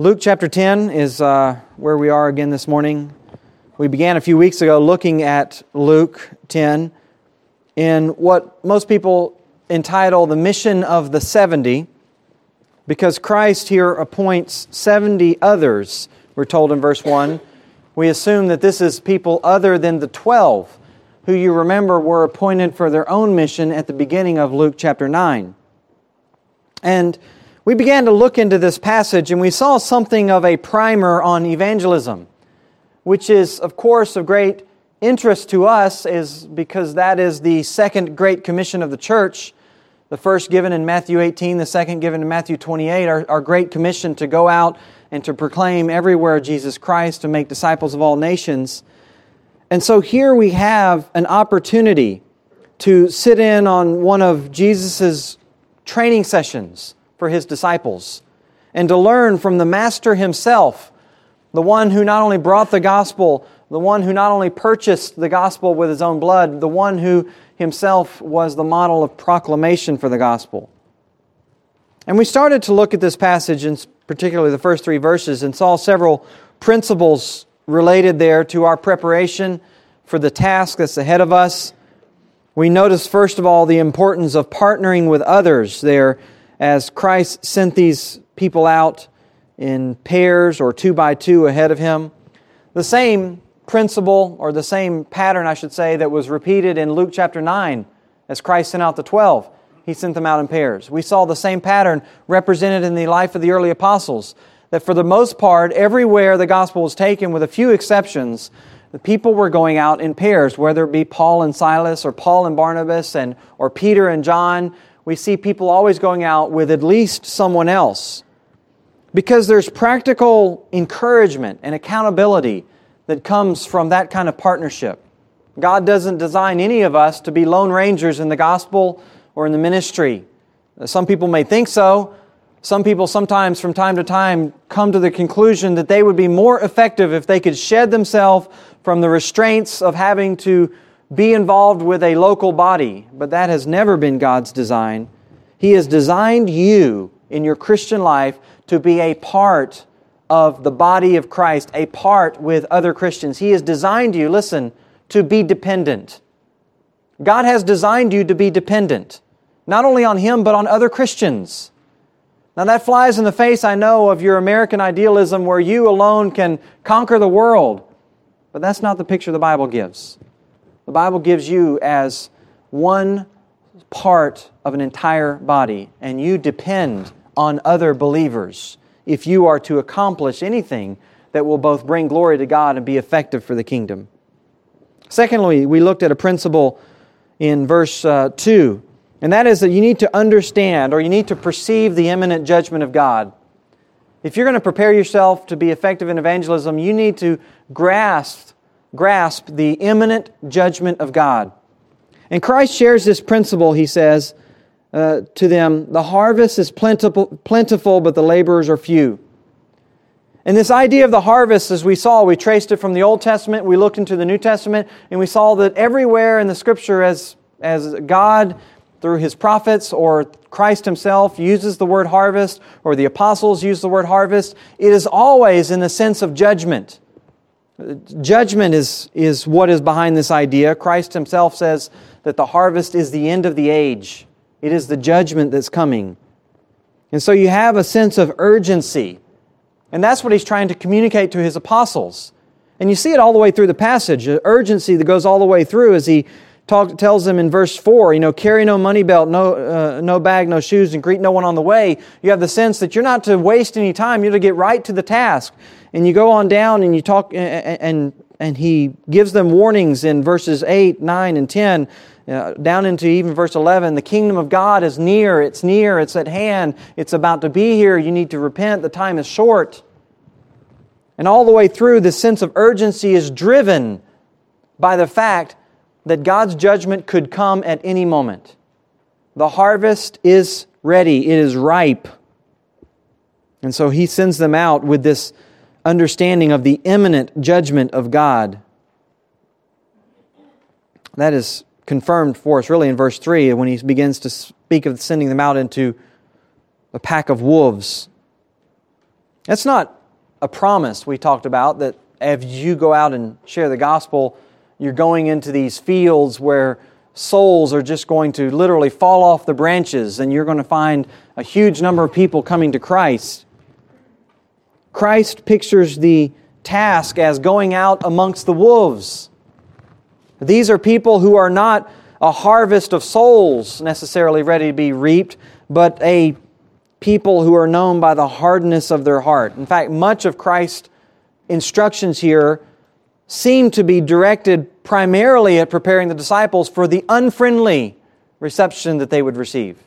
Luke chapter 10 is uh, where we are again this morning. We began a few weeks ago looking at Luke 10 in what most people entitle the mission of the 70, because Christ here appoints 70 others, we're told in verse 1. We assume that this is people other than the 12 who you remember were appointed for their own mission at the beginning of Luke chapter 9. And we began to look into this passage and we saw something of a primer on evangelism, which is, of course, of great interest to us, is because that is the second great commission of the church. The first given in Matthew 18, the second given in Matthew 28, our, our great commission to go out and to proclaim everywhere Jesus Christ, to make disciples of all nations. And so here we have an opportunity to sit in on one of Jesus' training sessions for his disciples and to learn from the Master himself, the one who not only brought the gospel, the one who not only purchased the gospel with his own blood, the one who himself was the model of proclamation for the gospel. And we started to look at this passage, and particularly the first three verses, and saw several principles related there to our preparation for the task that's ahead of us. We noticed, first of all, the importance of partnering with others there as Christ sent these people out in pairs or two by two ahead of him. The same principle, or the same pattern, I should say, that was repeated in Luke chapter 9 as Christ sent out the 12. He sent them out in pairs. We saw the same pattern represented in the life of the early apostles, that for the most part, everywhere the gospel was taken, with a few exceptions, the people were going out in pairs, whether it be Paul and Silas or Paul and Barnabas and, or Peter and John we see people always going out with at least someone else because there's practical encouragement and accountability that comes from that kind of partnership. God doesn't design any of us to be lone rangers in the gospel or in the ministry. Some people may think so. Some people sometimes, from time to time, come to the conclusion that they would be more effective if they could shed themselves from the restraints of having to be involved with a local body, but that has never been God's design. He has designed you in your Christian life to be a part of the body of Christ, a part with other Christians. He has designed you, listen, to be dependent. God has designed you to be dependent, not only on Him, but on other Christians. Now, that flies in the face, I know, of your American idealism where you alone can conquer the world, but that's not the picture the Bible gives. The Bible gives you as one part of an entire body, and you depend on other believers if you are to accomplish anything that will both bring glory to God and be effective for the kingdom. Secondly, we looked at a principle in verse uh, 2, and that is that you need to understand or you need to perceive the imminent judgment of God. If you're going to prepare yourself to be effective in evangelism, you need to grasp grasp the imminent judgment of God. And Christ shares this principle, he says uh, to them the harvest is plentiful, plentiful, but the laborers are few. And this idea of the harvest, as we saw, we traced it from the Old Testament, we looked into the New Testament, and we saw that everywhere in the Scripture, as, as God, through his prophets or Christ himself, uses the word harvest, or the apostles use the word harvest, it is always in the sense of judgment. Judgment is, is what is behind this idea. Christ himself says that the harvest is the end of the age, it is the judgment that's coming. And so you have a sense of urgency. And that's what he's trying to communicate to his apostles. And you see it all the way through the passage, the urgency that goes all the way through as he talk, tells them in verse 4, you know, carry no money belt, no, uh, no bag, no shoes, and greet no one on the way. You have the sense that you're not to waste any time, you're to get right to the task. And you go on down and you talk, and, and, and he gives them warnings in verses 8, 9, and 10. Uh, down into even verse 11, the kingdom of God is near, it's near, it's at hand, it's about to be here. You need to repent, the time is short. And all the way through, this sense of urgency is driven by the fact that God's judgment could come at any moment. The harvest is ready, it is ripe. And so he sends them out with this understanding of the imminent judgment of God. That is confirmed for us really in verse 3 when he begins to speak of sending them out into a pack of wolves. That's not a promise we talked about that as you go out and share the gospel, you're going into these fields where souls are just going to literally fall off the branches and you're going to find a huge number of people coming to Christ. Christ pictures the task as going out amongst the wolves. These are people who are not a harvest of souls necessarily ready to be reaped, but a people who are known by the hardness of their heart. In fact, much of Christ's instructions here seem to be directed primarily at preparing the disciples for the unfriendly reception that they would receive.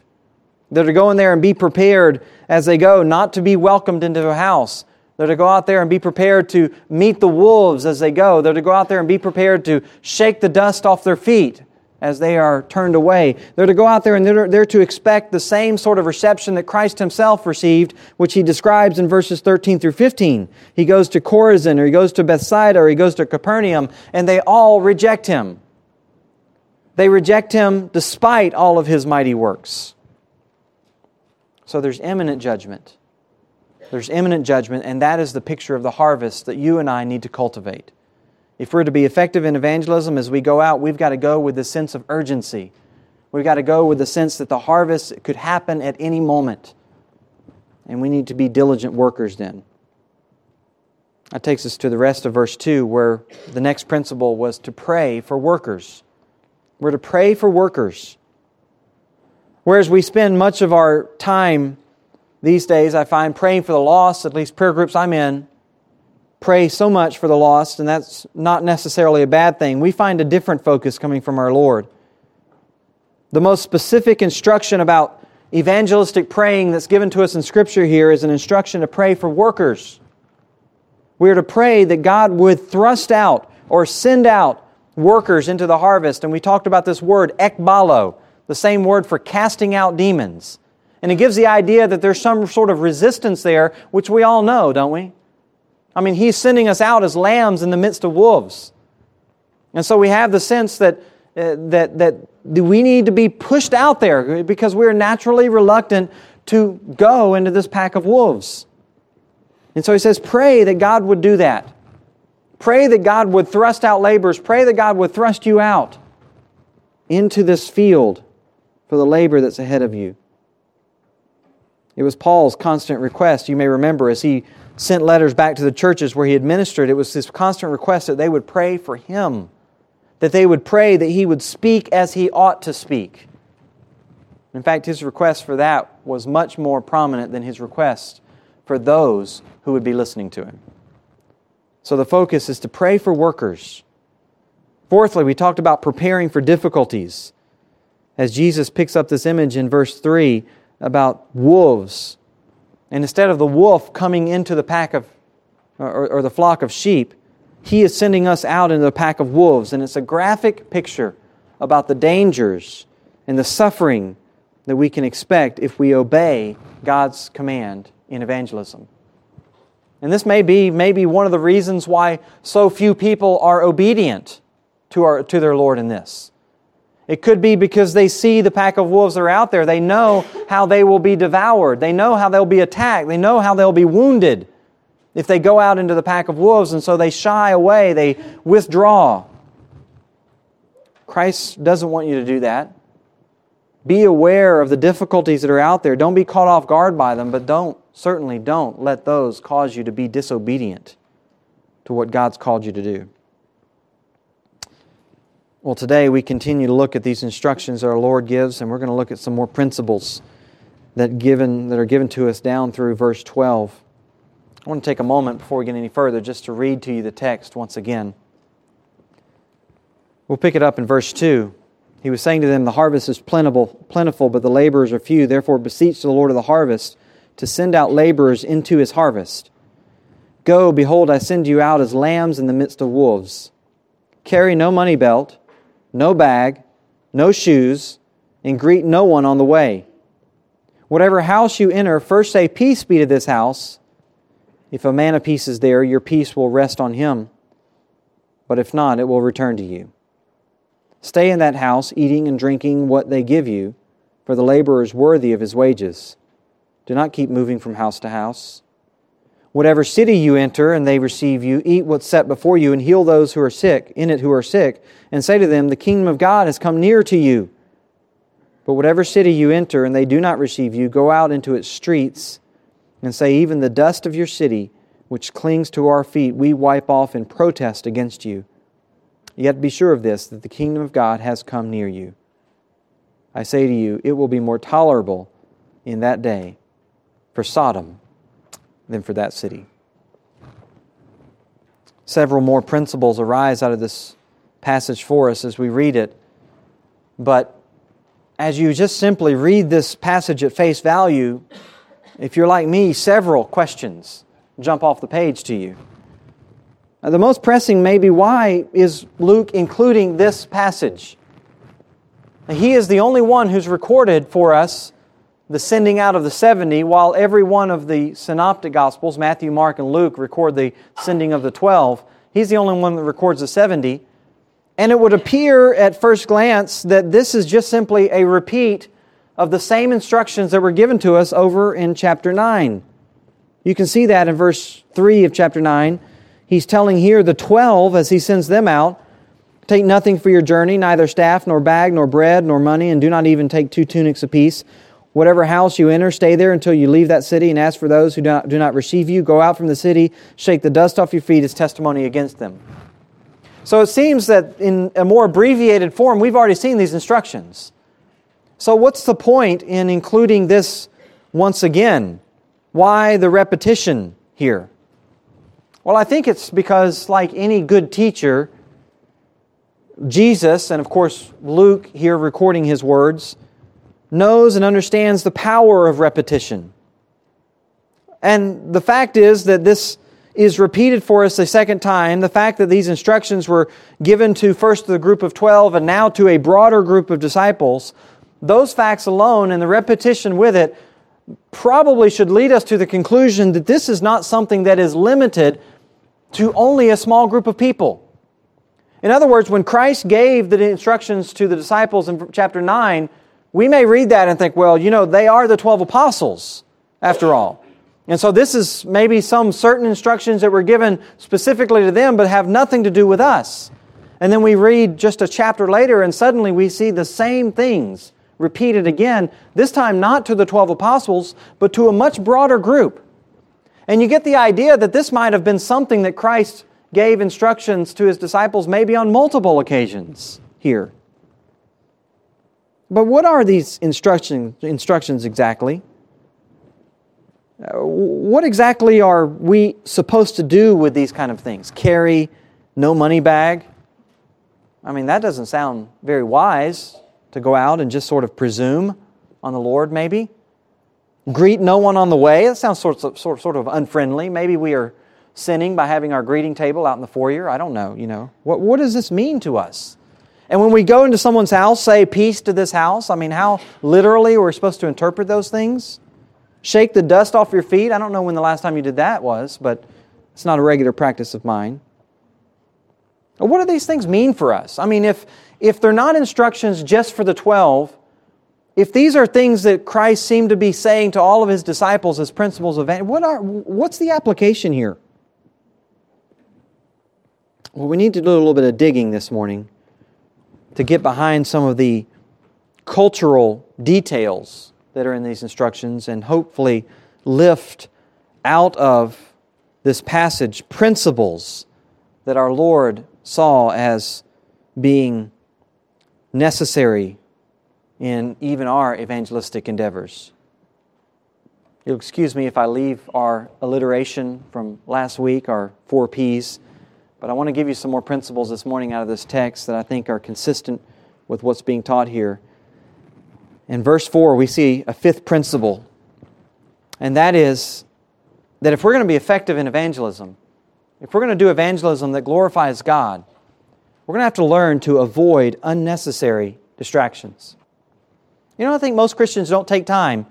They're to go in there and be prepared as they go, not to be welcomed into a house, they're to go out there and be prepared to meet the wolves as they go. They're to go out there and be prepared to shake the dust off their feet as they are turned away. They're to go out there and they're, they're to expect the same sort of reception that Christ himself received, which he describes in verses 13 through 15. He goes to Chorazin, or he goes to Bethsaida, or he goes to Capernaum, and they all reject him. They reject him despite all of his mighty works. So there's imminent judgment. There's imminent judgment, and that is the picture of the harvest that you and I need to cultivate. If we're to be effective in evangelism as we go out, we've got to go with the sense of urgency. We've got to go with the sense that the harvest could happen at any moment. And we need to be diligent workers then. That takes us to the rest of verse 2, where the next principle was to pray for workers. We're to pray for workers. Whereas we spend much of our time these days, I find praying for the lost, at least prayer groups I'm in, pray so much for the lost, and that's not necessarily a bad thing. We find a different focus coming from our Lord. The most specific instruction about evangelistic praying that's given to us in Scripture here is an instruction to pray for workers. We are to pray that God would thrust out or send out workers into the harvest. And we talked about this word, ekbalo, the same word for casting out demons. And it gives the idea that there's some sort of resistance there, which we all know, don't we? I mean, he's sending us out as lambs in the midst of wolves. And so we have the sense that, uh, that, that we need to be pushed out there because we're naturally reluctant to go into this pack of wolves. And so he says, pray that God would do that. Pray that God would thrust out laborers. Pray that God would thrust you out into this field for the labor that's ahead of you. It was Paul's constant request, you may remember, as he sent letters back to the churches where he administered, it was his constant request that they would pray for him, that they would pray that he would speak as he ought to speak. In fact, his request for that was much more prominent than his request for those who would be listening to him. So the focus is to pray for workers. Fourthly, we talked about preparing for difficulties. As Jesus picks up this image in verse 3, about wolves. And instead of the wolf coming into the pack of, or, or the flock of sheep, he is sending us out into the pack of wolves. And it's a graphic picture about the dangers and the suffering that we can expect if we obey God's command in evangelism. And this may be maybe one of the reasons why so few people are obedient to, our, to their Lord in this. It could be because they see the pack of wolves that are out there. They know how they will be devoured. They know how they'll be attacked. They know how they'll be wounded if they go out into the pack of wolves, and so they shy away, they withdraw. Christ doesn't want you to do that. Be aware of the difficulties that are out there. Don't be caught off guard by them, but don't, certainly don't let those cause you to be disobedient to what God's called you to do. Well, today we continue to look at these instructions that our Lord gives, and we're going to look at some more principles that, given, that are given to us down through verse 12. I want to take a moment before we get any further just to read to you the text once again. We'll pick it up in verse 2. He was saying to them, The harvest is plentiful, plentiful, but the laborers are few. Therefore, beseech the Lord of the harvest to send out laborers into his harvest. Go, behold, I send you out as lambs in the midst of wolves. Carry no money belt no bag, no shoes, and greet no one on the way. Whatever house you enter, first say, Peace be to this house. If a man of peace is there, your peace will rest on him. But if not, it will return to you. Stay in that house, eating and drinking what they give you, for the laborer is worthy of his wages. Do not keep moving from house to house. Whatever city you enter and they receive you, eat what's set before you and heal those who are sick, in it who are sick, and say to them, The kingdom of God has come near to you. But whatever city you enter and they do not receive you, go out into its streets and say, Even the dust of your city, which clings to our feet, we wipe off in protest against you. Yet be sure of this, that the kingdom of God has come near you. I say to you, it will be more tolerable in that day for Sodom than for that city. Several more principles arise out of this passage for us as we read it. But as you just simply read this passage at face value, if you're like me, several questions jump off the page to you. the most pressing may be why is Luke including this passage? He is the only one who's recorded for us the sending out of the 70, while every one of the synoptic gospels, Matthew, Mark, and Luke, record the sending of the 12. He's the only one that records the 70. And it would appear at first glance that this is just simply a repeat of the same instructions that were given to us over in chapter 9. You can see that in verse 3 of chapter 9. He's telling here the 12 as he sends them out Take nothing for your journey, neither staff, nor bag, nor bread, nor money, and do not even take two tunics apiece. Whatever house you enter, stay there until you leave that city, and as for those who do not, do not receive you, go out from the city, shake the dust off your feet as testimony against them. So it seems that in a more abbreviated form, we've already seen these instructions. So, what's the point in including this once again? Why the repetition here? Well, I think it's because, like any good teacher, Jesus, and of course Luke here recording his words, knows and understands the power of repetition. And the fact is that this is repeated for us a second time. The fact that these instructions were given to first the group of 12 and now to a broader group of disciples, those facts alone and the repetition with it probably should lead us to the conclusion that this is not something that is limited to only a small group of people. In other words, when Christ gave the instructions to the disciples in chapter 9, we may read that and think, well, you know, they are the 12 apostles, after all. And so this is maybe some certain instructions that were given specifically to them, but have nothing to do with us. And then we read just a chapter later, and suddenly we see the same things repeated again, this time not to the 12 apostles, but to a much broader group. And you get the idea that this might have been something that Christ gave instructions to his disciples maybe on multiple occasions here. But what are these instruction, instructions exactly? Uh, what exactly are we supposed to do with these kind of things? Carry no money bag? I mean, that doesn't sound very wise to go out and just sort of presume on the Lord, maybe. Greet no one on the way. That sounds sort of, sort, sort of unfriendly. Maybe we are sinning by having our greeting table out in the foyer. I don't know, you know. What, what does this mean to us? And when we go into someone's house, say, peace to this house, I mean, how literally are we're supposed to interpret those things? Shake the dust off your feet. I don't know when the last time you did that was, but it's not a regular practice of mine. What do these things mean for us? I mean, if, if they're not instructions just for the 12, if these are things that Christ seemed to be saying to all of his disciples as principles of what are what's the application here? Well, we need to do a little bit of digging this morning to get behind some of the cultural details that are in these instructions and hopefully lift out of this passage principles that our Lord saw as being necessary in even our evangelistic endeavors. You'll excuse me if I leave our alliteration from last week, our four P's. But I want to give you some more principles this morning out of this text that I think are consistent with what's being taught here. In verse 4, we see a fifth principle, and that is that if we're going to be effective in evangelism, if we're going to do evangelism that glorifies God, we're going to have to learn to avoid unnecessary distractions. You know, I think most Christians don't take time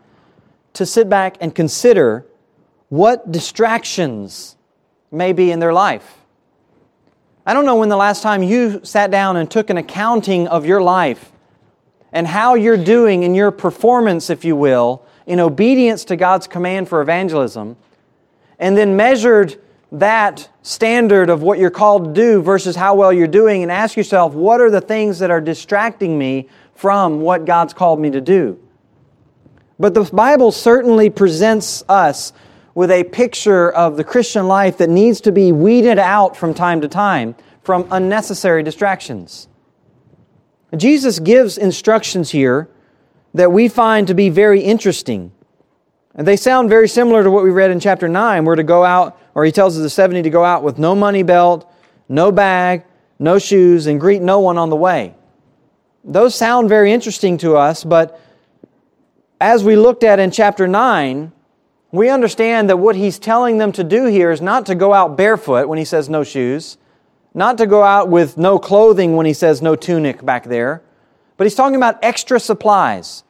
to sit back and consider what distractions may be in their life. I don't know when the last time you sat down and took an accounting of your life and how you're doing in your performance, if you will, in obedience to God's command for evangelism, and then measured that standard of what you're called to do versus how well you're doing and ask yourself, what are the things that are distracting me from what God's called me to do? But the Bible certainly presents us with a picture of the Christian life that needs to be weeded out from time to time from unnecessary distractions. Jesus gives instructions here that we find to be very interesting. And they sound very similar to what we read in chapter 9. We're to go out, or he tells the 70 to go out with no money belt, no bag, no shoes, and greet no one on the way. Those sound very interesting to us, but as we looked at in chapter 9, we understand that what he's telling them to do here is not to go out barefoot when he says no shoes, not to go out with no clothing when he says no tunic back there, but he's talking about extra supplies.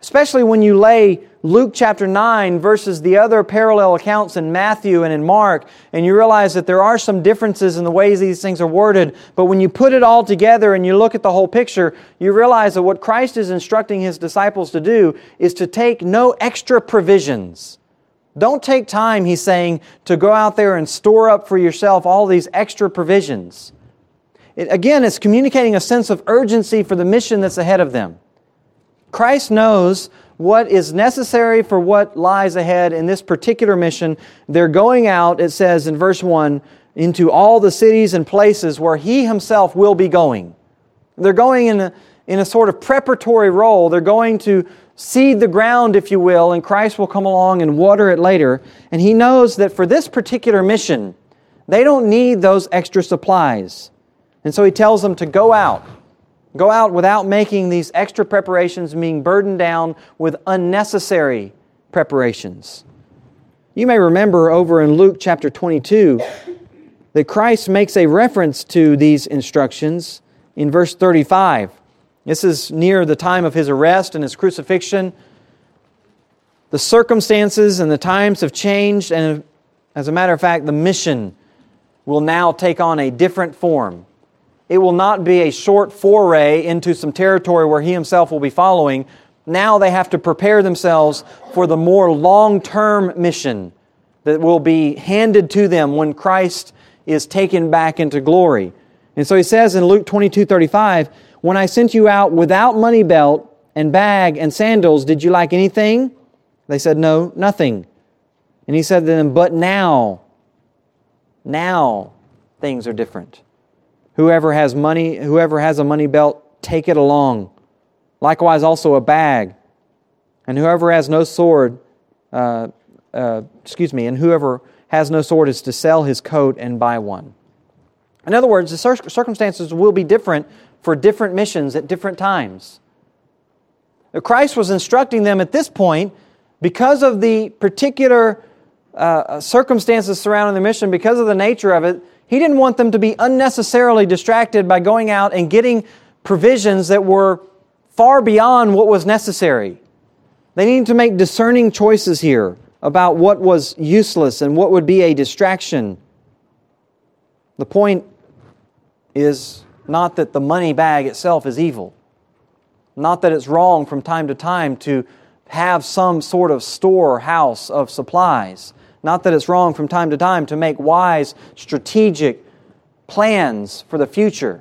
Especially when you lay Luke chapter 9 versus the other parallel accounts in Matthew and in Mark, and you realize that there are some differences in the ways these things are worded. But when you put it all together and you look at the whole picture, you realize that what Christ is instructing his disciples to do is to take no extra provisions. Don't take time, he's saying, to go out there and store up for yourself all these extra provisions. It, again, it's communicating a sense of urgency for the mission that's ahead of them. Christ knows what is necessary for what lies ahead in this particular mission. They're going out, it says in verse 1, into all the cities and places where He Himself will be going. They're going in a, in a sort of preparatory role. They're going to seed the ground, if you will, and Christ will come along and water it later. And he knows that for this particular mission, they don't need those extra supplies. And so he tells them to go out. Go out without making these extra preparations, being burdened down with unnecessary preparations. You may remember over in Luke chapter 22 that Christ makes a reference to these instructions in verse 35. This is near the time of his arrest and his crucifixion. The circumstances and the times have changed, and as a matter of fact, the mission will now take on a different form. It will not be a short foray into some territory where he himself will be following. Now they have to prepare themselves for the more long term mission that will be handed to them when Christ is taken back into glory. And so he says in Luke 22 35, when I sent you out without money belt and bag and sandals, did you like anything? They said, No, nothing. And he said to them, But now, now things are different. Whoever has money, whoever has a money belt, take it along. Likewise, also a bag. And whoever has no sword, uh, uh, excuse me, and whoever has no sword is to sell his coat and buy one. In other words, the circumstances will be different for different missions at different times. Christ was instructing them at this point because of the particular uh, circumstances surrounding the mission, because of the nature of it, he didn't want them to be unnecessarily distracted by going out and getting provisions that were far beyond what was necessary. They needed to make discerning choices here about what was useless and what would be a distraction. The point is not that the money bag itself is evil. Not that it's wrong from time to time to have some sort of storehouse of supplies. Not that it's wrong from time to time to make wise, strategic plans for the future.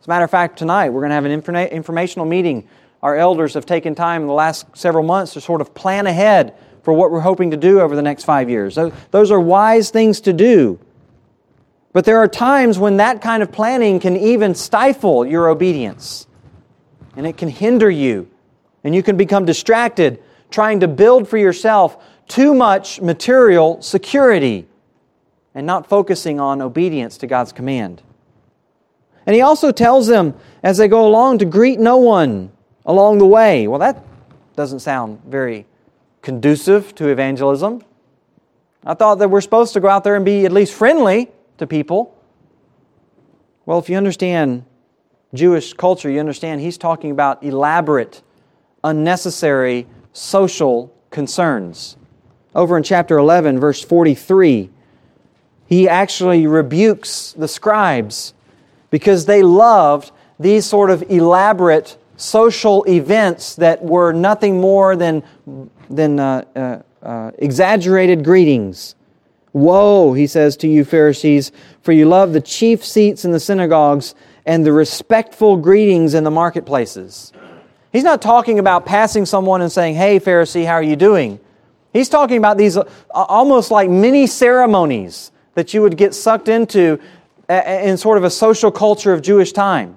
As a matter of fact, tonight we're going to have an informa- informational meeting. Our elders have taken time in the last several months to sort of plan ahead for what we're hoping to do over the next five years. Those are wise things to do. But there are times when that kind of planning can even stifle your obedience. And it can hinder you. And you can become distracted trying to build for yourself too much material security and not focusing on obedience to God's command. And he also tells them as they go along to greet no one along the way. Well, that doesn't sound very conducive to evangelism. I thought that we're supposed to go out there and be at least friendly to people? Well, if you understand Jewish culture, you understand he's talking about elaborate, unnecessary social concerns. Over in chapter 11, verse 43, he actually rebukes the scribes because they loved these sort of elaborate social events that were nothing more than, than uh, uh, uh, exaggerated greetings Woe, he says to you, Pharisees, for you love the chief seats in the synagogues and the respectful greetings in the marketplaces. He's not talking about passing someone and saying, Hey, Pharisee, how are you doing? He's talking about these uh, almost like mini ceremonies that you would get sucked into in sort of a social culture of Jewish time.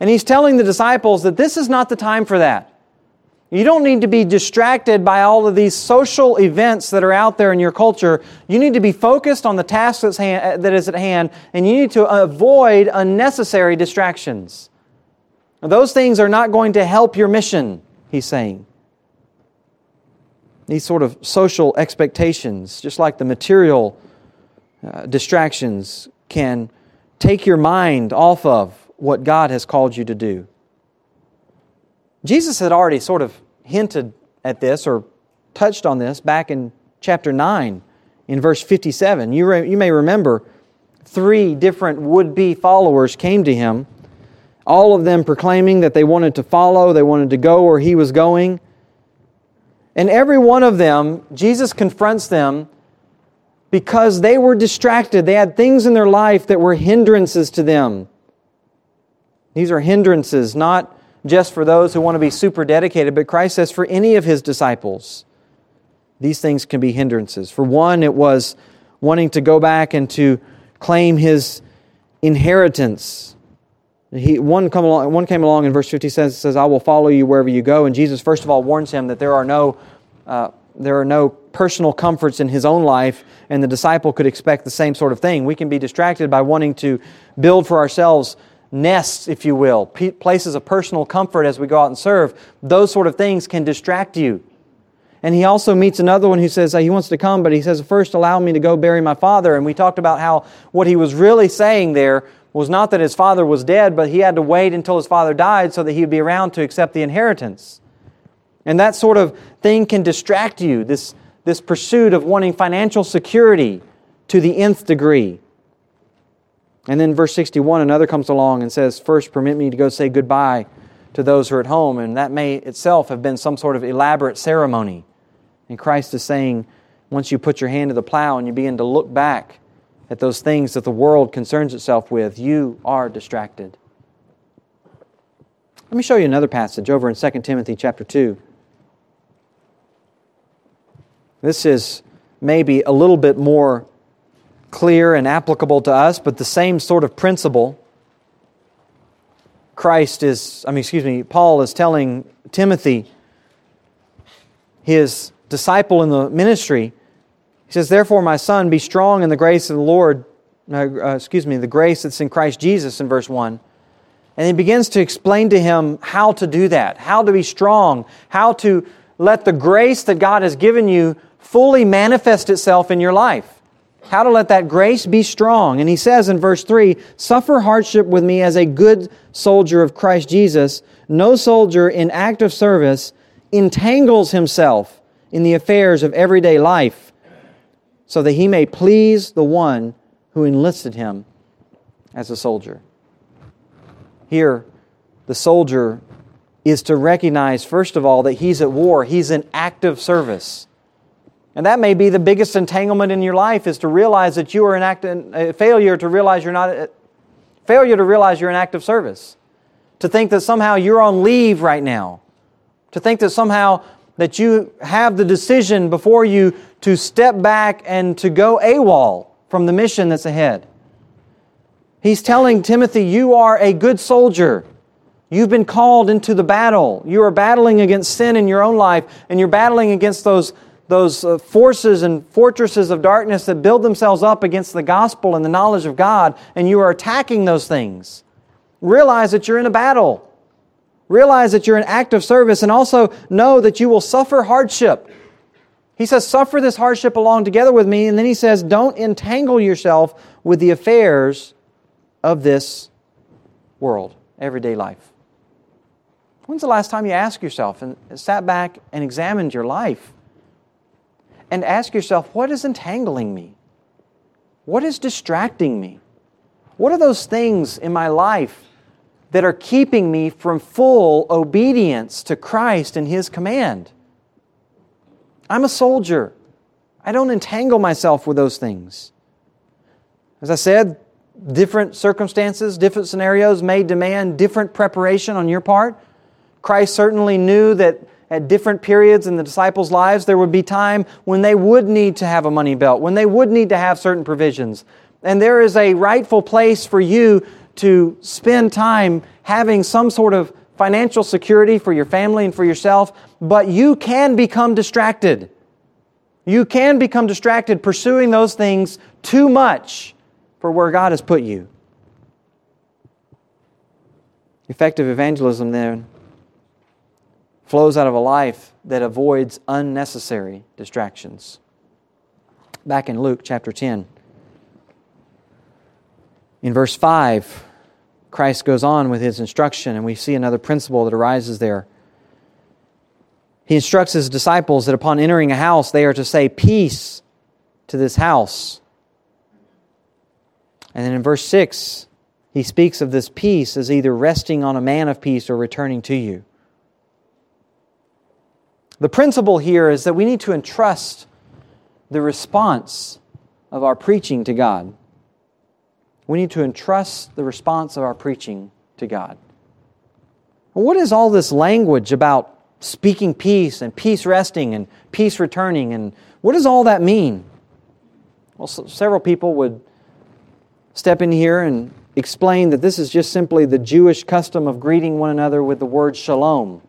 And he's telling the disciples that this is not the time for that. You don't need to be distracted by all of these social events that are out there in your culture. You need to be focused on the task that's hand, that is at hand, and you need to avoid unnecessary distractions. Those things are not going to help your mission, he's saying. These sort of social expectations, just like the material uh, distractions, can take your mind off of what God has called you to do. Jesus had already sort of hinted at this or touched on this back in chapter 9 in verse 57. You, re, you may remember three different would be followers came to him, all of them proclaiming that they wanted to follow, they wanted to go where he was going. And every one of them, Jesus confronts them because they were distracted. They had things in their life that were hindrances to them. These are hindrances, not just for those who want to be super dedicated, but Christ says for any of his disciples, these things can be hindrances. For one, it was wanting to go back and to claim his inheritance. He, one, come along, one came along in verse 50 says, says, I will follow you wherever you go. And Jesus, first of all, warns him that there are no, uh, there are no personal comforts in his own life, and the disciple could expect the same sort of thing. We can be distracted by wanting to build for ourselves nests, if you will, places of personal comfort as we go out and serve, those sort of things can distract you. And he also meets another one who says uh, he wants to come, but he says, First, allow me to go bury my father. And we talked about how what he was really saying there was not that his father was dead, but he had to wait until his father died so that he would be around to accept the inheritance. And that sort of thing can distract you, this, this pursuit of wanting financial security to the nth degree. And then verse 61, another comes along and says, First, permit me to go say goodbye to those who are at home. And that may itself have been some sort of elaborate ceremony. And Christ is saying, once you put your hand to the plow and you begin to look back at those things that the world concerns itself with, you are distracted. Let me show you another passage over in 2 Timothy chapter 2. This is maybe a little bit more clear and applicable to us, but the same sort of principle. Christ is, I mean, excuse me, Paul is telling Timothy, his disciple in the ministry, he says, Therefore, my son, be strong in the grace of the Lord, uh, excuse me, the grace that's in Christ Jesus in verse 1. And he begins to explain to him how to do that, how to be strong, how to let the grace that God has given you fully manifest itself in your life how to let that grace be strong. And he says in verse 3 Suffer hardship with me as a good soldier of Christ Jesus. No soldier in active service entangles himself in the affairs of everyday life so that he may please the one who enlisted him as a soldier. Here, the soldier is to recognize, first of all, that he's at war, he's in active service. And that may be the biggest entanglement in your life is to realize that you are an act, a failure to realize you're not, failure to realize you're in active service. To think that somehow you're on leave right now. To think that somehow that you have the decision before you to step back and to go AWOL from the mission that's ahead. He's telling Timothy, you are a good soldier. You've been called into the battle. You are battling against sin in your own life, and you're battling against those those uh, forces and fortresses of darkness that build themselves up against the gospel and the knowledge of God, and you are attacking those things. Realize that you're in a battle. Realize that you're in active service, and also know that you will suffer hardship. He says, Suffer this hardship along together with me, and then he says, Don't entangle yourself with the affairs of this world, everyday life. When's the last time you asked yourself and sat back and examined your life? And ask yourself what is entangling me? What is distracting me? What are those things in my life that are keeping me from full obedience to Christ and His command? I'm a soldier. I don't entangle myself with those things. As I said, different circumstances, different scenarios may demand different preparation on your part. Christ certainly knew that at different periods in the disciples' lives, there would be time when they would need to have a money belt, when they would need to have certain provisions. And there is a rightful place for you to spend time having some sort of financial security for your family and for yourself, but you can become distracted. You can become distracted pursuing those things too much for where God has put you. Effective evangelism, then, flows out of a life that avoids unnecessary distractions. Back in Luke chapter 10, in verse 5, Christ goes on with his instruction, and we see another principle that arises there. He instructs his disciples that upon entering a house, they are to say, Peace to this house. And then in verse 6, he speaks of this peace as either resting on a man of peace or returning to you. The principle here is that we need to entrust the response of our preaching to God. We need to entrust the response of our preaching to God. What is all this language about speaking peace and peace resting and peace returning? And what does all that mean? Well, so several people would step in here and explain that this is just simply the Jewish custom of greeting one another with the word shalom.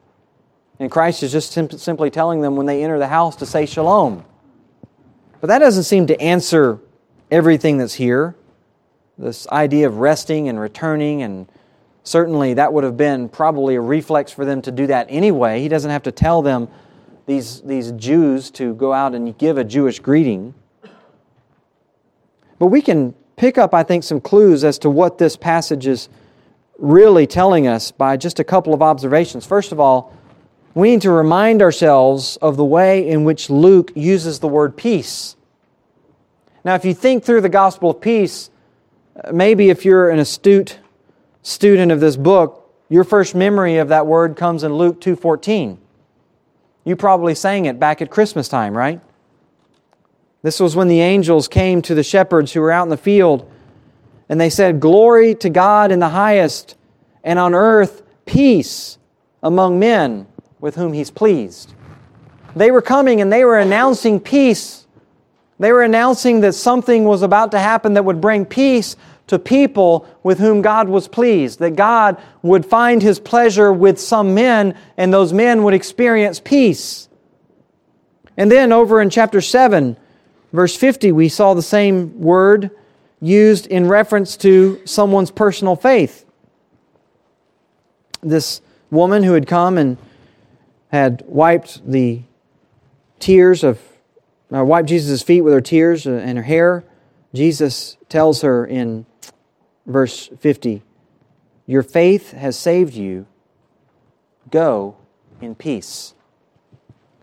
And Christ is just sim- simply telling them when they enter the house to say shalom. But that doesn't seem to answer everything that's here. This idea of resting and returning, and certainly that would have been probably a reflex for them to do that anyway. He doesn't have to tell them, these, these Jews, to go out and give a Jewish greeting. But we can pick up, I think, some clues as to what this passage is really telling us by just a couple of observations. First of all, we need to remind ourselves of the way in which Luke uses the word peace. Now, if you think through the gospel of peace, maybe if you're an astute student of this book, your first memory of that word comes in Luke 2:14. You probably sang it back at Christmas time, right? This was when the angels came to the shepherds who were out in the field and they said, "Glory to God in the highest, and on earth peace among men with whom he's pleased. They were coming and they were announcing peace. They were announcing that something was about to happen that would bring peace to people with whom God was pleased, that God would find his pleasure with some men and those men would experience peace. And then over in chapter 7, verse 50, we saw the same word used in reference to someone's personal faith. This woman who had come and had wiped the tears of, uh, wiped Jesus' feet with her tears and her hair, Jesus tells her in verse 50, Your faith has saved you. Go in peace.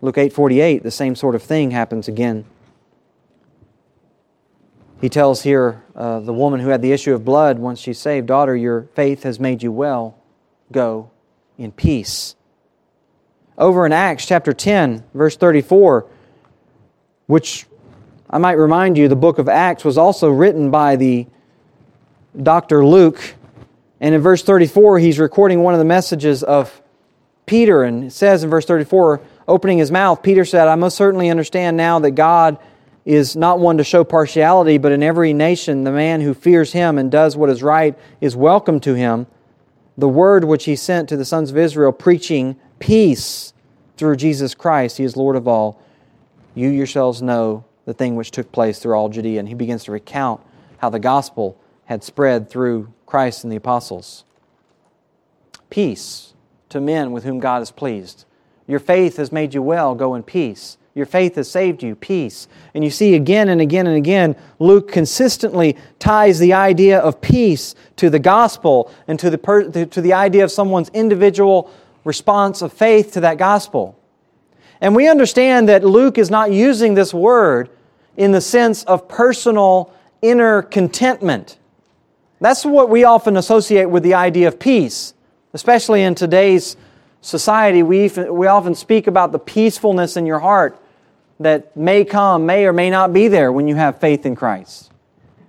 Luke 8:48, the same sort of thing happens again. He tells here uh, the woman who had the issue of blood, once she's saved, Daughter, your faith has made you well. Go in peace over in Acts chapter 10, verse 34, which I might remind you, the book of Acts was also written by the Dr. Luke. And in verse 34, he's recording one of the messages of Peter. And it says in verse 34, opening his mouth, Peter said, I most certainly understand now that God is not one to show partiality, but in every nation, the man who fears him and does what is right is welcome to him. The word which he sent to the sons of Israel, preaching peace through Jesus Christ. He is Lord of all. You yourselves know the thing which took place through all Judea. And he begins to recount how the gospel had spread through Christ and the apostles. Peace to men with whom God is pleased. Your faith has made you well. Go in peace. Your faith has saved you. Peace. And you see again and again and again, Luke consistently ties the idea of peace to the gospel and to the, per- to the idea of someone's individual response of faith to that gospel. And we understand that Luke is not using this word in the sense of personal inner contentment. That's what we often associate with the idea of peace, especially in today's society. We, we often speak about the peacefulness in your heart. that may come, may or may not be there when you have faith in Christ.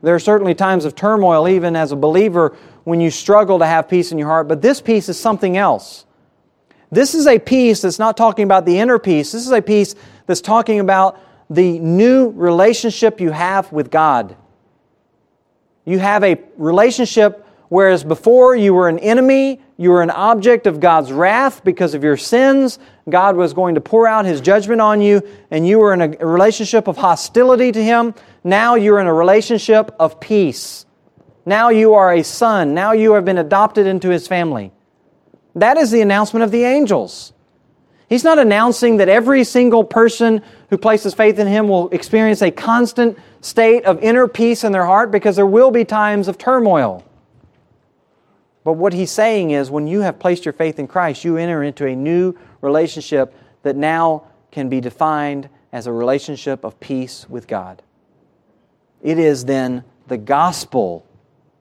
There are certainly times of turmoil, even as a believer, when you struggle to have peace in your heart, but this peace is something else. This is a peace that's not talking about the inner peace. This is a peace that's talking about the new relationship you have with God. You have a relationship whereas before you were an enemy, you were an object of God's wrath because of your sins. God was going to pour out His judgment on you, and you were in a relationship of hostility to Him. Now you're in a relationship of peace. Now you are a son. Now you have been adopted into His family. That is the announcement of the angels. He's not announcing that every single person who places faith in Him will experience a constant state of inner peace in their heart because there will be times of turmoil. But what he's saying is when you have placed your faith in Christ, you enter into a new relationship that now can be defined as a relationship of peace with God. It is then the gospel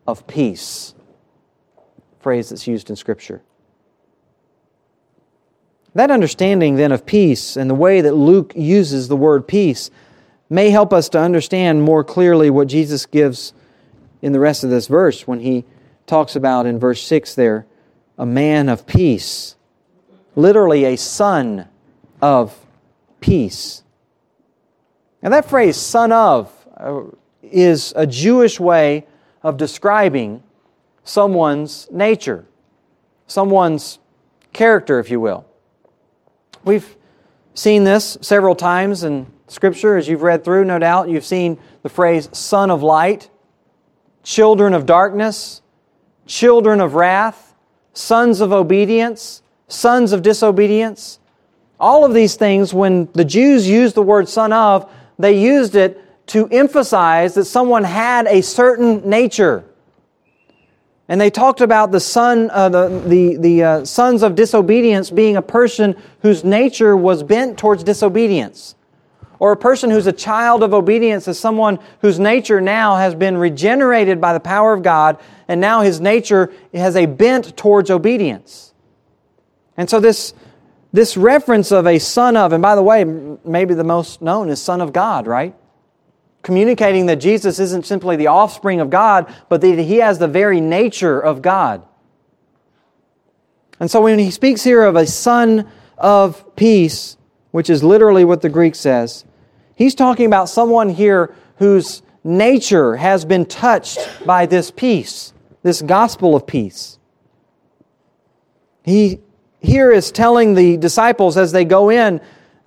of peace, phrase that's used in Scripture. That understanding then of peace and the way that Luke uses the word peace may help us to understand more clearly what Jesus gives in the rest of this verse when he talks about in verse 6 there a man of peace, literally a son of peace. Now, that phrase, son of, uh, is a Jewish way of describing someone's nature, someone's character, if you will. We've seen this several times in Scripture as you've read through, no doubt. You've seen the phrase son of light, children of darkness, children of wrath, sons of obedience, sons of disobedience. All of these things, when the Jews used the word son of, they used it to emphasize that someone had a certain nature. And they talked about the son, uh, the, the, the uh, sons of disobedience being a person whose nature was bent towards disobedience. Or a person who's a child of obedience is someone whose nature now has been regenerated by the power of God, and now his nature has a bent towards obedience. And so this, this reference of a son of, and by the way, maybe the most known is Son of God, right? Communicating that Jesus isn't simply the offspring of God, but that he has the very nature of God. And so when he speaks here of a son of peace, which is literally what the Greek says, He's talking about someone here whose nature has been touched by this peace, this gospel of peace. He here is telling the disciples as they go in,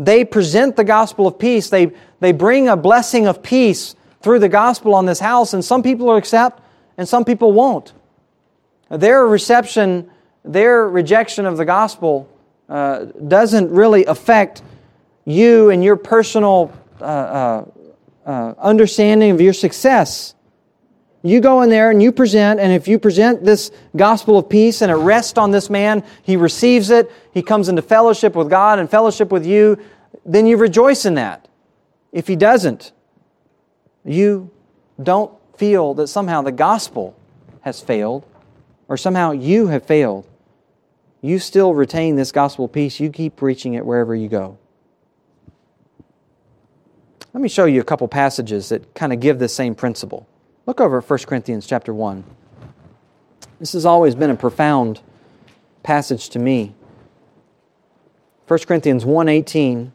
they present the gospel of peace. They, they bring a blessing of peace through the gospel on this house, and some people will accept and some people won't. Their reception, their rejection of the gospel uh, doesn't really affect you and your personal uh, uh, uh, understanding of your success. You go in there and you present, and if you present this gospel of peace and it rests on this man, he receives it, he comes into fellowship with God and fellowship with you, then you rejoice in that. If he doesn't, you don't feel that somehow the gospel has failed or somehow you have failed. You still retain this gospel peace. You keep preaching it wherever you go. Let me show you a couple passages that kind of give the same principle. Look over at 1 Corinthians chapter 1. This has always been a profound passage to me. 1 Corinthians 1:18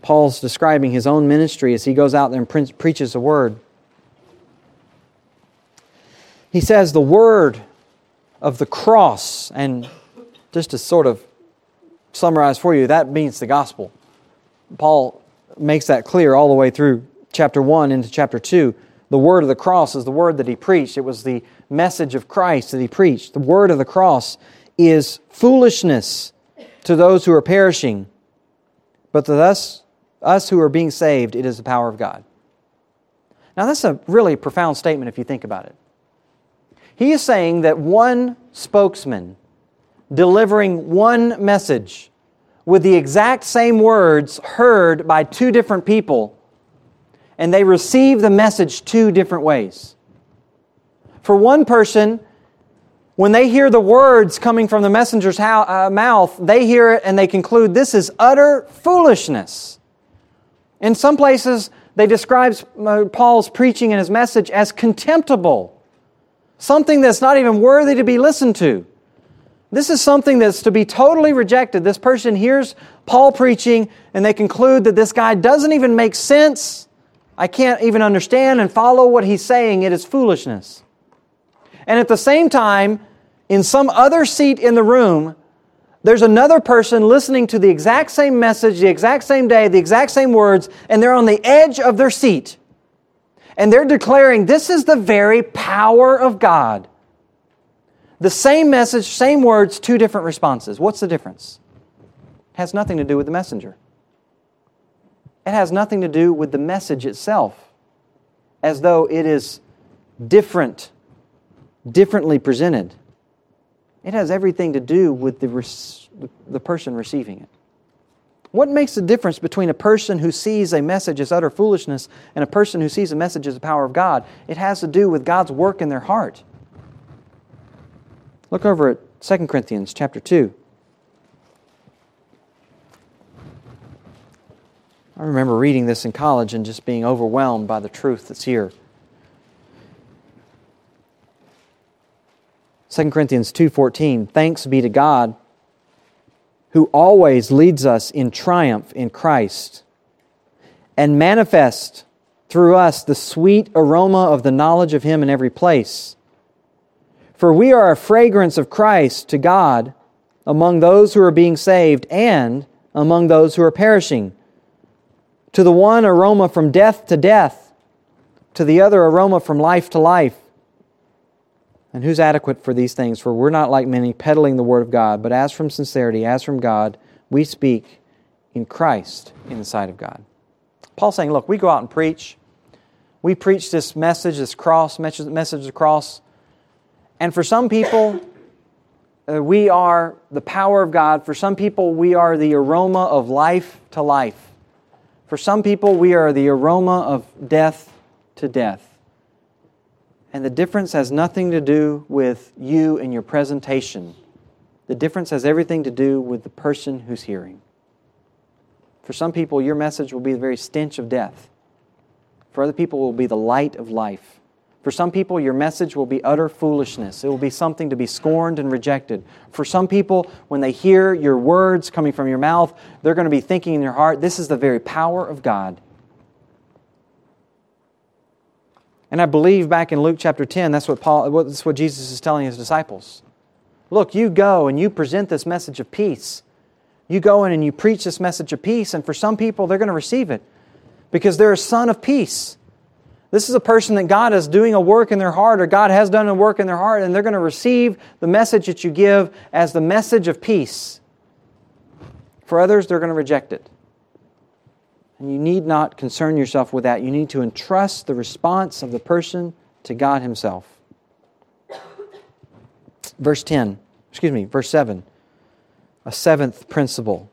Paul's describing his own ministry as he goes out there and pre- preaches the word. He says the word of the cross and just to sort of summarize for you that means the gospel. Paul makes that clear all the way through chapter 1 into chapter 2. The word of the cross is the word that he preached. It was the message of Christ that he preached. The word of the cross is foolishness to those who are perishing, but to us, us who are being saved, it is the power of God. Now, that's a really profound statement if you think about it. He is saying that one spokesman delivering one message with the exact same words heard by two different people, and they receive the message two different ways. For one person, when they hear the words coming from the messenger's uh, mouth, they hear it and they conclude this is utter foolishness. In some places, they describe uh, Paul's preaching and his message as contemptible, something that's not even worthy to be listened to. This is something that's to be totally rejected. This person hears Paul preaching and they conclude that this guy doesn't even make sense. I can't even understand and follow what he's saying. It is foolishness. And at the same time, in some other seat in the room, there's another person listening to the exact same message, the exact same day, the exact same words, and they're on the edge of their seat. And they're declaring, This is the very power of God. The same message, same words, two different responses. What's the difference? It has nothing to do with the messenger. It has nothing to do with the message itself, as though it is different, differently presented. It has everything to do with the, the person receiving it. What makes the difference between a person who sees a message as utter foolishness and a person who sees a message as the power of God? It has to do with God's work in their heart. Look over at 2 Corinthians chapter 2. I remember reading this in college and just being overwhelmed by the truth that's here. 2 Corinthians 2:14 Thanks be to God who always leads us in triumph in Christ and manifests through us the sweet aroma of the knowledge of him in every place. For we are a fragrance of Christ to God among those who are being saved and among those who are perishing. To the one aroma from death to death, to the other aroma from life to life. And who's adequate for these things? For we're not like many peddling the word of God, but as from sincerity, as from God, we speak in Christ in the sight of God. Paul's saying, look, we go out and preach. We preach this message, this cross, message, message of the cross. And for some people, uh, we are the power of God. For some people, we are the aroma of life to life. For some people, we are the aroma of death to death. And the difference has nothing to do with you and your presentation. The difference has everything to do with the person who's hearing. For some people, your message will be the very stench of death. For other people, it will be the light of life. For some people, your message will be utter foolishness. It will be something to be scorned and rejected. For some people, when they hear your words coming from your mouth, they're going to be thinking in their heart, this is the very power of God. And I believe back in Luke chapter 10, that's what, Paul, that's what Jesus is telling his disciples. Look, you go and you present this message of peace. You go in and you preach this message of peace, and for some people, they're going to receive it because they're a son of peace. This is a person that God is doing a work in their heart, or God has done a work in their heart, and they're going to receive the message that you give as the message of peace. For others, they're going to reject it. And you need not concern yourself with that. You need to entrust the response of the person to God Himself. Verse 10, excuse me, verse 7, a seventh principle.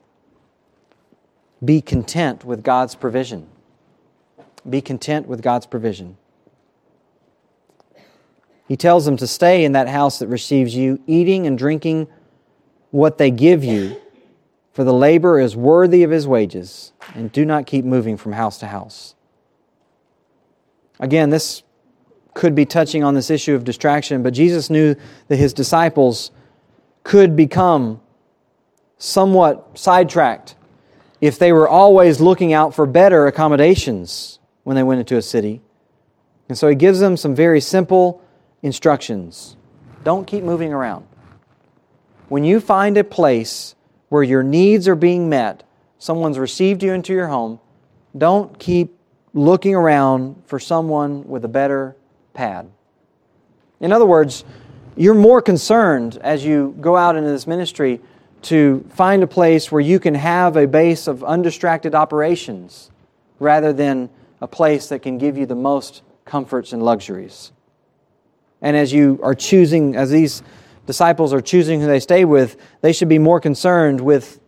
Be content with God's provision. Be content with God's provision. He tells them to stay in that house that receives you, eating and drinking what they give you for the laborer is worthy of his wages, and do not keep moving from house to house. Again, this could be touching on this issue of distraction, but Jesus knew that his disciples could become somewhat sidetracked if they were always looking out for better accommodations when they went into a city. And so he gives them some very simple instructions. Don't keep moving around. When you find a place where your needs are being met, someone's received you into your home, don't keep looking around for someone with a better pad. In other words, you're more concerned as you go out into this ministry to find a place where you can have a base of undistracted operations rather than a place that can give you the most comforts and luxuries. And as you are choosing, as these disciples are choosing who they stay with, they should be more concerned with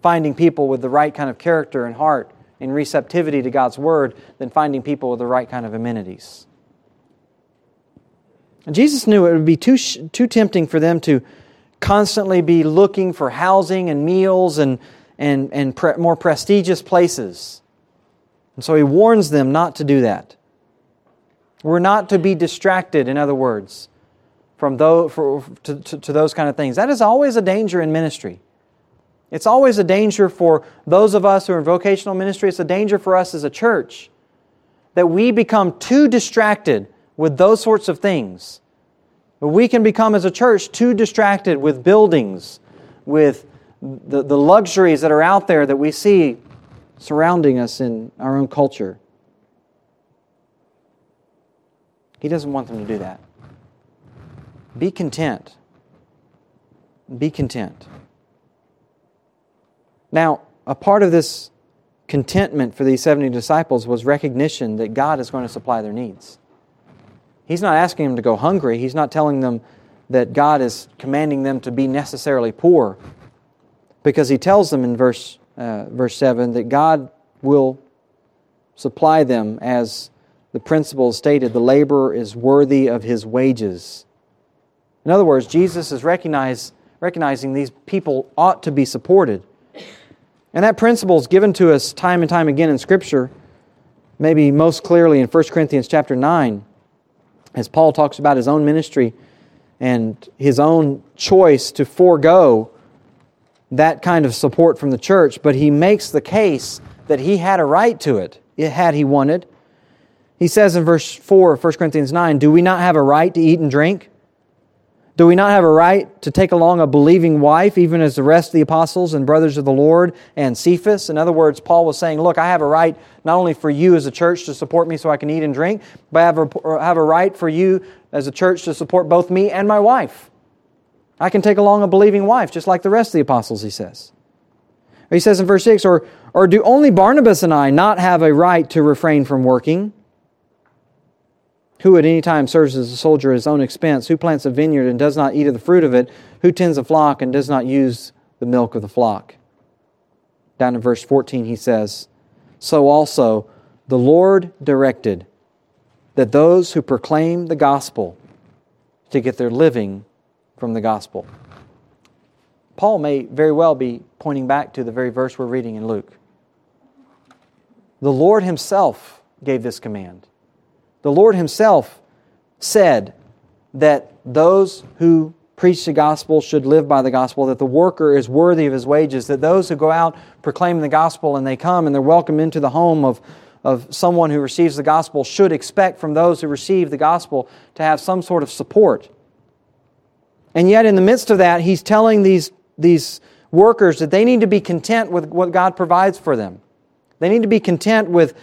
finding people with the right kind of character and heart and receptivity to God's word than finding people with the right kind of amenities. And Jesus knew it would be too, too tempting for them to constantly be looking for housing and meals and, and, and pre- more prestigious places. And so he warns them not to do that. We're not to be distracted, in other words, from those, for, to, to, to those kind of things. That is always a danger in ministry. It's always a danger for those of us who are in vocational ministry. It's a danger for us as a church that we become too distracted with those sorts of things. We can become, as a church, too distracted with buildings, with the, the luxuries that are out there that we see surrounding us in our own culture. He doesn't want them to do that. Be content. Be content. Now, a part of this contentment for these 70 disciples was recognition that God is going to supply their needs. He's not asking them to go hungry. He's not telling them that God is commanding them to be necessarily poor. Because he tells them in verse, uh, verse 7 that God will supply them as the principle stated the laborer is worthy of his wages. In other words, Jesus is recognizing these people ought to be supported. And that principle is given to us time and time again in Scripture, maybe most clearly in 1 Corinthians chapter 9, as Paul talks about his own ministry and his own choice to forego that kind of support from the church, but he makes the case that he had a right to it, had he wanted. He says in verse 4 of 1 Corinthians 9, Do we not have a right to eat and drink? Do we not have a right to take along a believing wife, even as the rest of the apostles and brothers of the Lord and Cephas? In other words, Paul was saying, Look, I have a right not only for you as a church to support me so I can eat and drink, but I have a, have a right for you as a church to support both me and my wife. I can take along a believing wife, just like the rest of the apostles, he says. He says in verse 6, Or, or do only Barnabas and I not have a right to refrain from working? Who at any time serves as a soldier at his own expense? Who plants a vineyard and does not eat of the fruit of it? Who tends a flock and does not use the milk of the flock? Down in verse 14, he says, So also the Lord directed that those who proclaim the gospel to get their living from the gospel. Paul may very well be pointing back to the very verse we're reading in Luke. The Lord Himself gave this command. The Lord Himself said that those who preach the gospel should live by the gospel, that the worker is worthy of his wages, that those who go out proclaiming the gospel and they come and they're welcome into the home of, of someone who receives the gospel should expect from those who receive the gospel to have some sort of support. And yet, in the midst of that, he's telling these, these workers that they need to be content with what God provides for them. They need to be content with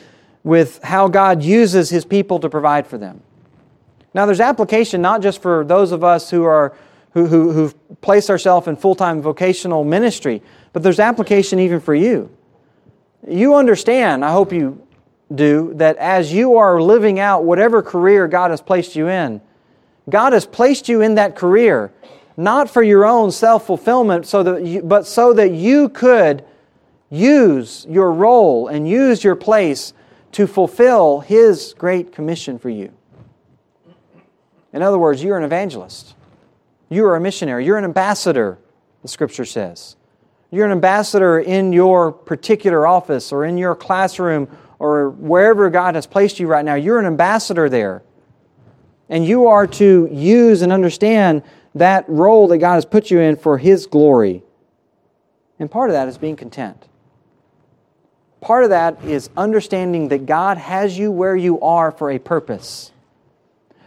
with how God uses his people to provide for them. Now, there's application not just for those of us who are who, who, who've placed ourselves in full-time vocational ministry, but there's application even for you. You understand, I hope you do, that as you are living out whatever career God has placed you in, God has placed you in that career not for your own self-fulfillment, so that but so that you could use your role and use your place to fulfill His great commission for you. In other words, you're an evangelist. You are a missionary. You're an ambassador, the Scripture says. You're an ambassador in your particular office or in your classroom or wherever God has placed you right now. You're an ambassador there. And you are to use and understand that role that God has put you in for His glory. And part of that is being content. Part of that is understanding that God has you where you are for a purpose.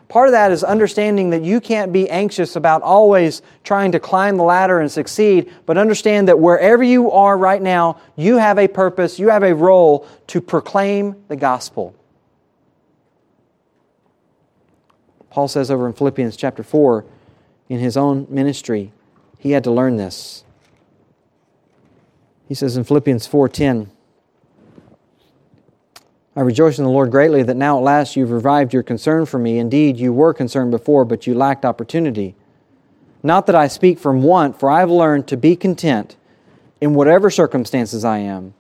Part of that is understanding that you can't be anxious about always trying to climb the ladder and succeed, but understand that wherever you are right now, you have a purpose, you have a role to proclaim the gospel. Paul says over in Philippians chapter 4, in his own ministry, he had to learn this. He says in Philippians 4:10, I rejoice in the Lord greatly that now at last you've revived your concern for me. Indeed, you were concerned before, but you lacked opportunity. Not that I speak from want, for I have learned to be content in whatever circumstances I am.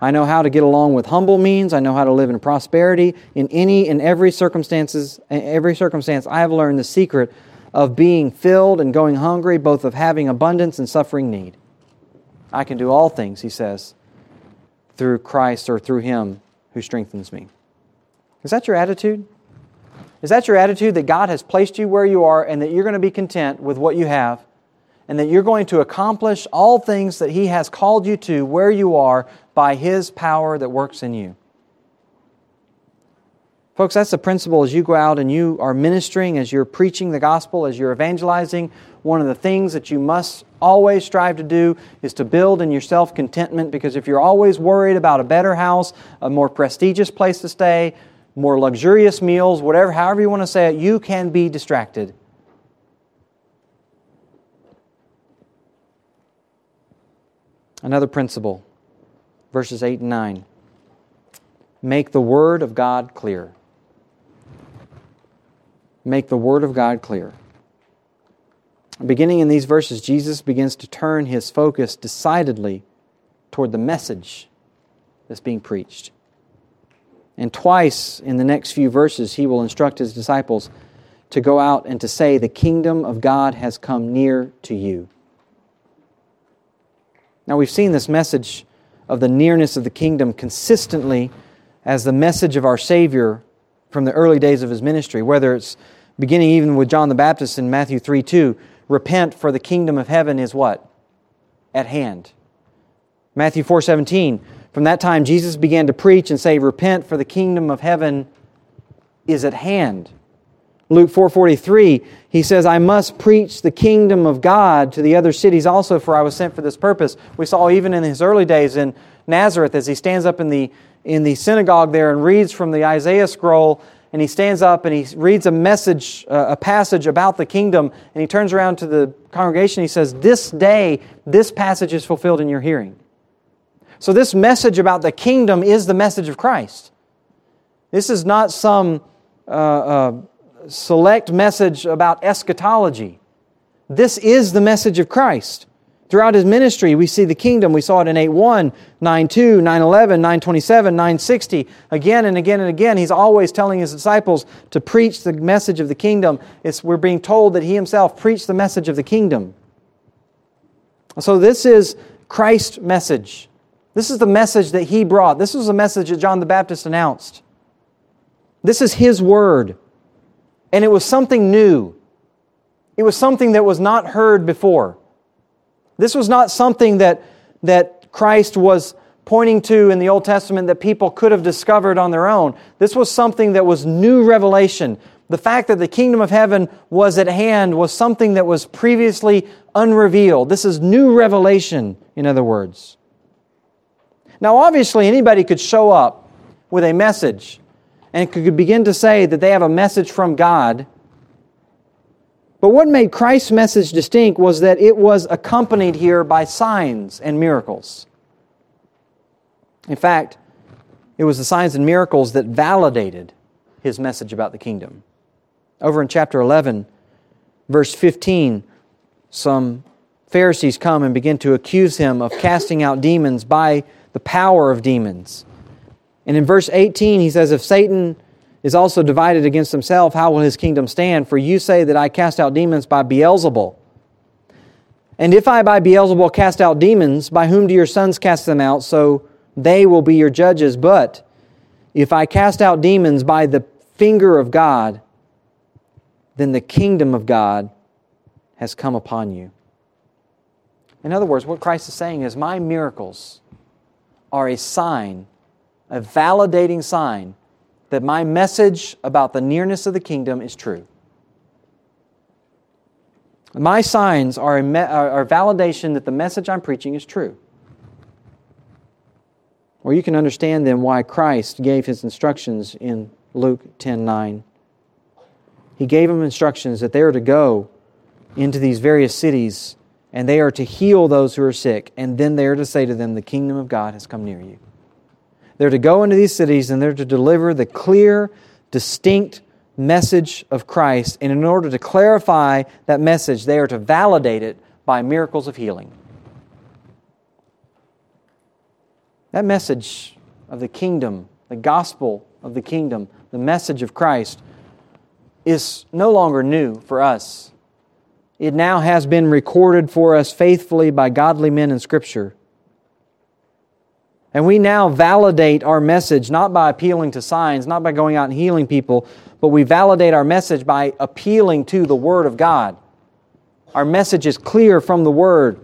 I know how to get along with humble means. I know how to live in prosperity. In any and every circumstances, every circumstance, I have learned the secret of being filled and going hungry, both of having abundance and suffering need. I can do all things, he says, through Christ or through Him who strengthens me. Is that your attitude? Is that your attitude that God has placed you where you are and that you're going to be content with what you have and that you're going to accomplish all things that He has called you to where you are by His power that works in you? Folks, that's the principle as you go out and you are ministering, as you're preaching the gospel, as you're evangelizing. One of the things that you must always strive to do is to build in yourself contentment because if you're always worried about a better house, a more prestigious place to stay, more luxurious meals, whatever, however you want to say it, you can be distracted. Another principle, verses 8 and 9. Make the Word of God clear. Make the Word of God clear. Beginning in these verses, Jesus begins to turn his focus decidedly toward the message that's being preached. And twice in the next few verses, he will instruct his disciples to go out and to say, The kingdom of God has come near to you. Now, we've seen this message of the nearness of the kingdom consistently as the message of our Savior from the early days of his ministry, whether it's beginning even with John the Baptist in Matthew 3 2, repent for the kingdom of heaven is what? At hand. Matthew 4 17, from that time, Jesus began to preach and say, Repent, for the kingdom of heaven is at hand. Luke 4:43, he says, "I must preach the kingdom of God to the other cities also, for I was sent for this purpose." We saw even in his early days in Nazareth, as he stands up in the in the synagogue there and reads from the Isaiah scroll, and he stands up and he reads a message, uh, a passage about the kingdom, and he turns around to the congregation. He says, "This day, this passage is fulfilled in your hearing." So, this message about the kingdom is the message of Christ. This is not some uh, uh, select message about eschatology. This is the message of Christ. Throughout his ministry, we see the kingdom. We saw it in 8.1, 9.2, 9.11, 9.27, 9.60. Again and again and again, he's always telling his disciples to preach the message of the kingdom. It's, we're being told that he himself preached the message of the kingdom. So this is Christ's message. This is the message that he brought. This was the message that John the Baptist announced. This is his word. And it was something new. It was something that was not heard before. This was not something that, that Christ was pointing to in the Old Testament that people could have discovered on their own. This was something that was new revelation. The fact that the kingdom of heaven was at hand was something that was previously unrevealed. This is new revelation, in other words. Now, obviously, anybody could show up with a message and could begin to say that they have a message from God. But what made Christ's message distinct was that it was accompanied here by signs and miracles. In fact, it was the signs and miracles that validated his message about the kingdom. Over in chapter 11, verse 15, some Pharisees come and begin to accuse him of casting out demons by the power of demons. And in verse 18, he says, If Satan is also divided against himself, how will his kingdom stand? For you say that I cast out demons by Beelzebul. And if I by Beelzebul cast out demons, by whom do your sons cast them out? So they will be your judges. But if I cast out demons by the finger of God, then the kingdom of God has come upon you. In other words, what Christ is saying is, My miracles are a sign, a validating sign, that my message about the nearness of the kingdom is true. My signs are a, me- are validation that the message I'm preaching is true. Or you can understand then why Christ gave his instructions in Luke 10 9. He gave them instructions that they are to go into these various cities and they are to heal those who are sick, and then they are to say to them, The kingdom of God has come near you. They're to go into these cities and they're to deliver the clear, distinct message of Christ. And in order to clarify that message, they are to validate it by miracles of healing. That message of the kingdom, the gospel of the kingdom, the message of Christ, is no longer new for us it now has been recorded for us faithfully by godly men in Scripture. And we now validate our message not by appealing to signs, not by going out and healing people, but we validate our message by appealing to the Word of God. Our message is clear from the Word.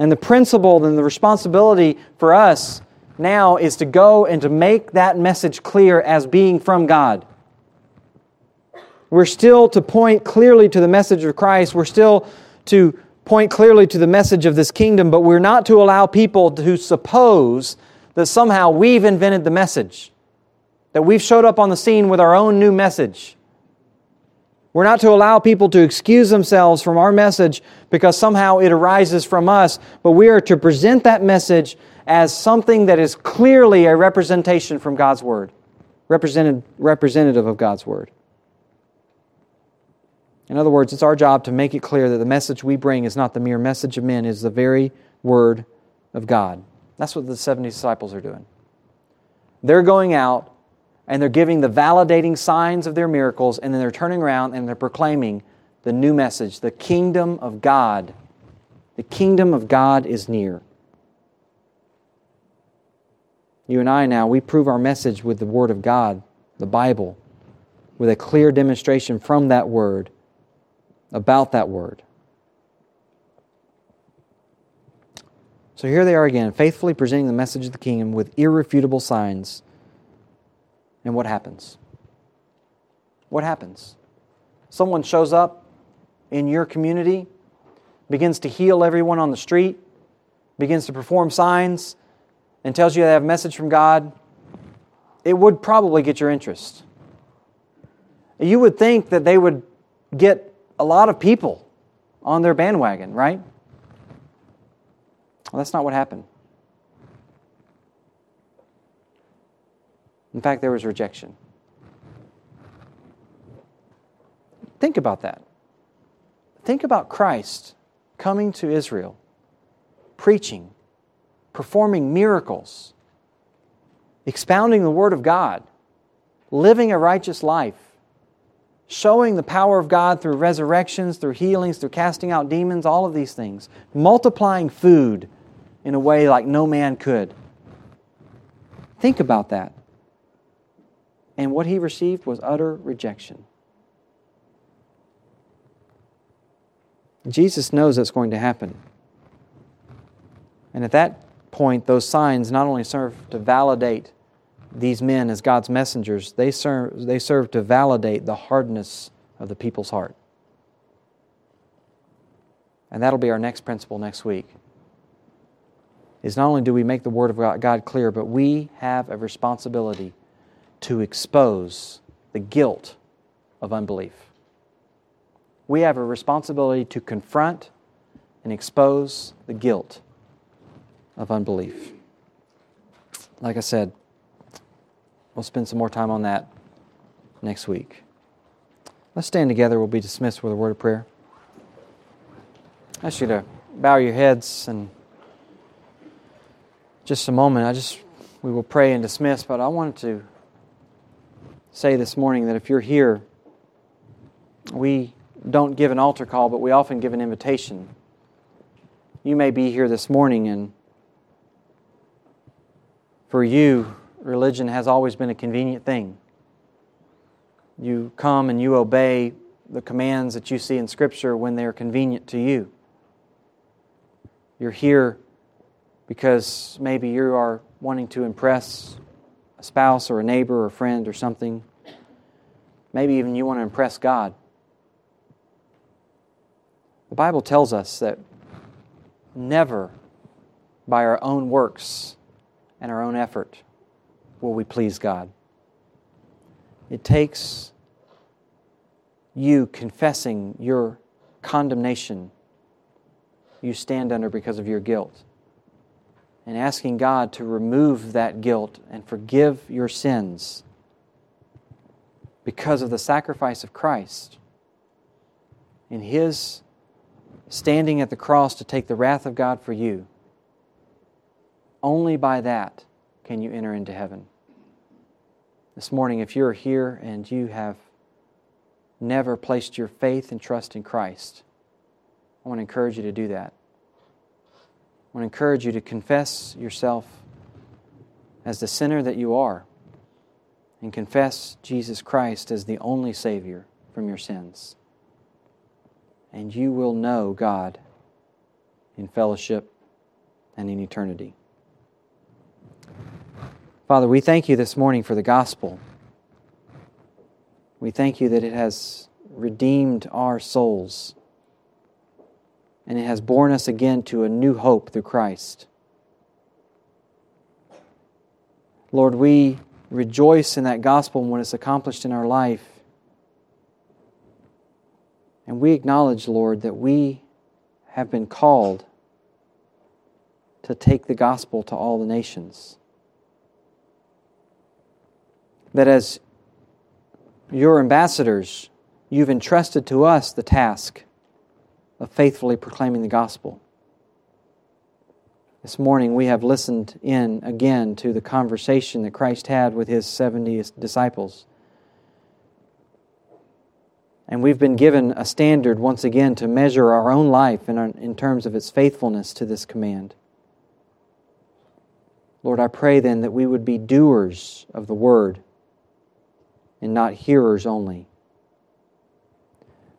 And the principle and the responsibility for us now is to go and to make that message clear as being from God. We're still to point clearly to the message of Christ. We're still to point clearly to the message of this kingdom, but we're not to allow people to suppose that somehow we've invented the message, that we've showed up on the scene with our own new message. We're not to allow people to excuse themselves from our message because somehow it arises from us, but we are to present that message as something that is clearly a representation from God's Word, represented, representative of God's Word. In other words, it's our job to make it clear that the message we bring is not the mere message of men, is the very Word of God. That's what the 70 disciples are doing. They're going out and they're giving the validating signs of their miracles, and then they're turning around and they're proclaiming the new message the kingdom of God. The kingdom of God is near. You and I now, we prove our message with the Word of God, the Bible, with a clear demonstration from that Word about that Word. So here they are again, faithfully presenting the message of the kingdom with irrefutable signs. And what happens? What happens? Someone shows up in your community, begins to heal everyone on the street, begins to perform signs, and tells you they have a message from God, it would probably get your interest. You would think that they would get a lot of people on their bandwagon, right? Well, that's not what happened. In fact, there was rejection. Think about that. Think about Christ coming to Israel, preaching, performing miracles, expounding the Word of God, living a righteous life, showing the power of God through resurrections, through healings, through casting out demons, all of these things, multiplying food in a way like no man could. Think about that. And what he received was utter rejection. Jesus knows that's going to happen. And at that point, those signs not only serve to validate these men as God's messengers, they serve, they serve to validate the hardness of the people's heart. And that'll be our next principle next week. Is not only do we make the Word of God clear, but we have a responsibility to expose the guilt of unbelief. We have a responsibility to confront and expose the guilt of unbelief. Like I said, we'll spend some more time on that next week. Let's stand together. We'll be dismissed with a word of prayer. I ask you to bow your heads and just a moment. I just we will pray and dismiss, but I wanted to say this morning that if you're here, we don't give an altar call, but we often give an invitation. You may be here this morning and for you, religion has always been a convenient thing. You come and you obey the commands that you see in Scripture when they're convenient to you. You're here because maybe you are wanting to impress a spouse or a neighbor or a friend or something. Maybe even you want to impress God. The Bible tells us that never by our own works and our own effort will we please God. It takes you confessing your condemnation you stand under because of your guilt and asking God to remove that guilt and forgive your sins because of the sacrifice of Christ in His standing at the cross to take the wrath of God for you. Only by that can you enter into heaven. This morning, if you're here and you have never placed your faith and trust in Christ, I want to encourage you to do that. I want to encourage you to confess yourself as the sinner that you are and confess Jesus Christ as the only Savior from your sins. And you will know God in fellowship and in eternity. Father, we thank you this morning for the gospel. We thank you that it has redeemed our souls and it has borne us again to a new hope through Christ. Lord, we rejoice in that gospel when it's accomplished in our life. And we acknowledge, Lord, that we have been called to take the gospel to all the nations. That as your ambassadors, you've entrusted to us the task of faithfully proclaiming the gospel. This morning we have listened in again to the conversation that Christ had with his 70 disciples. And we've been given a standard once again to measure our own life in, our, in terms of its faithfulness to this command. Lord, I pray then that we would be doers of the word and not hearers only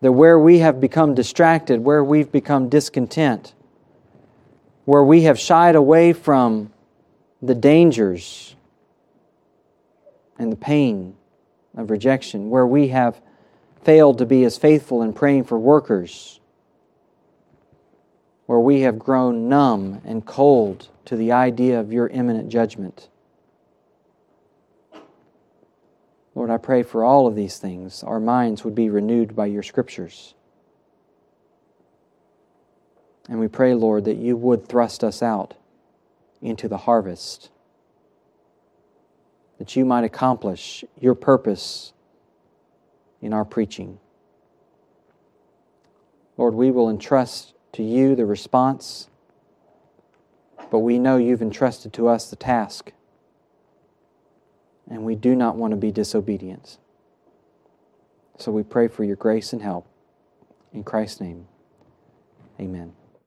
that where we have become distracted, where we've become discontent, where we have shied away from the dangers and the pain of rejection, where we have failed to be as faithful in praying for workers, where we have grown numb and cold to the idea of your imminent judgment. Lord, I pray for all of these things, our minds would be renewed by your scriptures. And we pray, Lord, that you would thrust us out into the harvest, that you might accomplish your purpose in our preaching. Lord, we will entrust to you the response, but we know you've entrusted to us the task and we do not want to be disobedient. So we pray for your grace and help. In Christ's name, amen.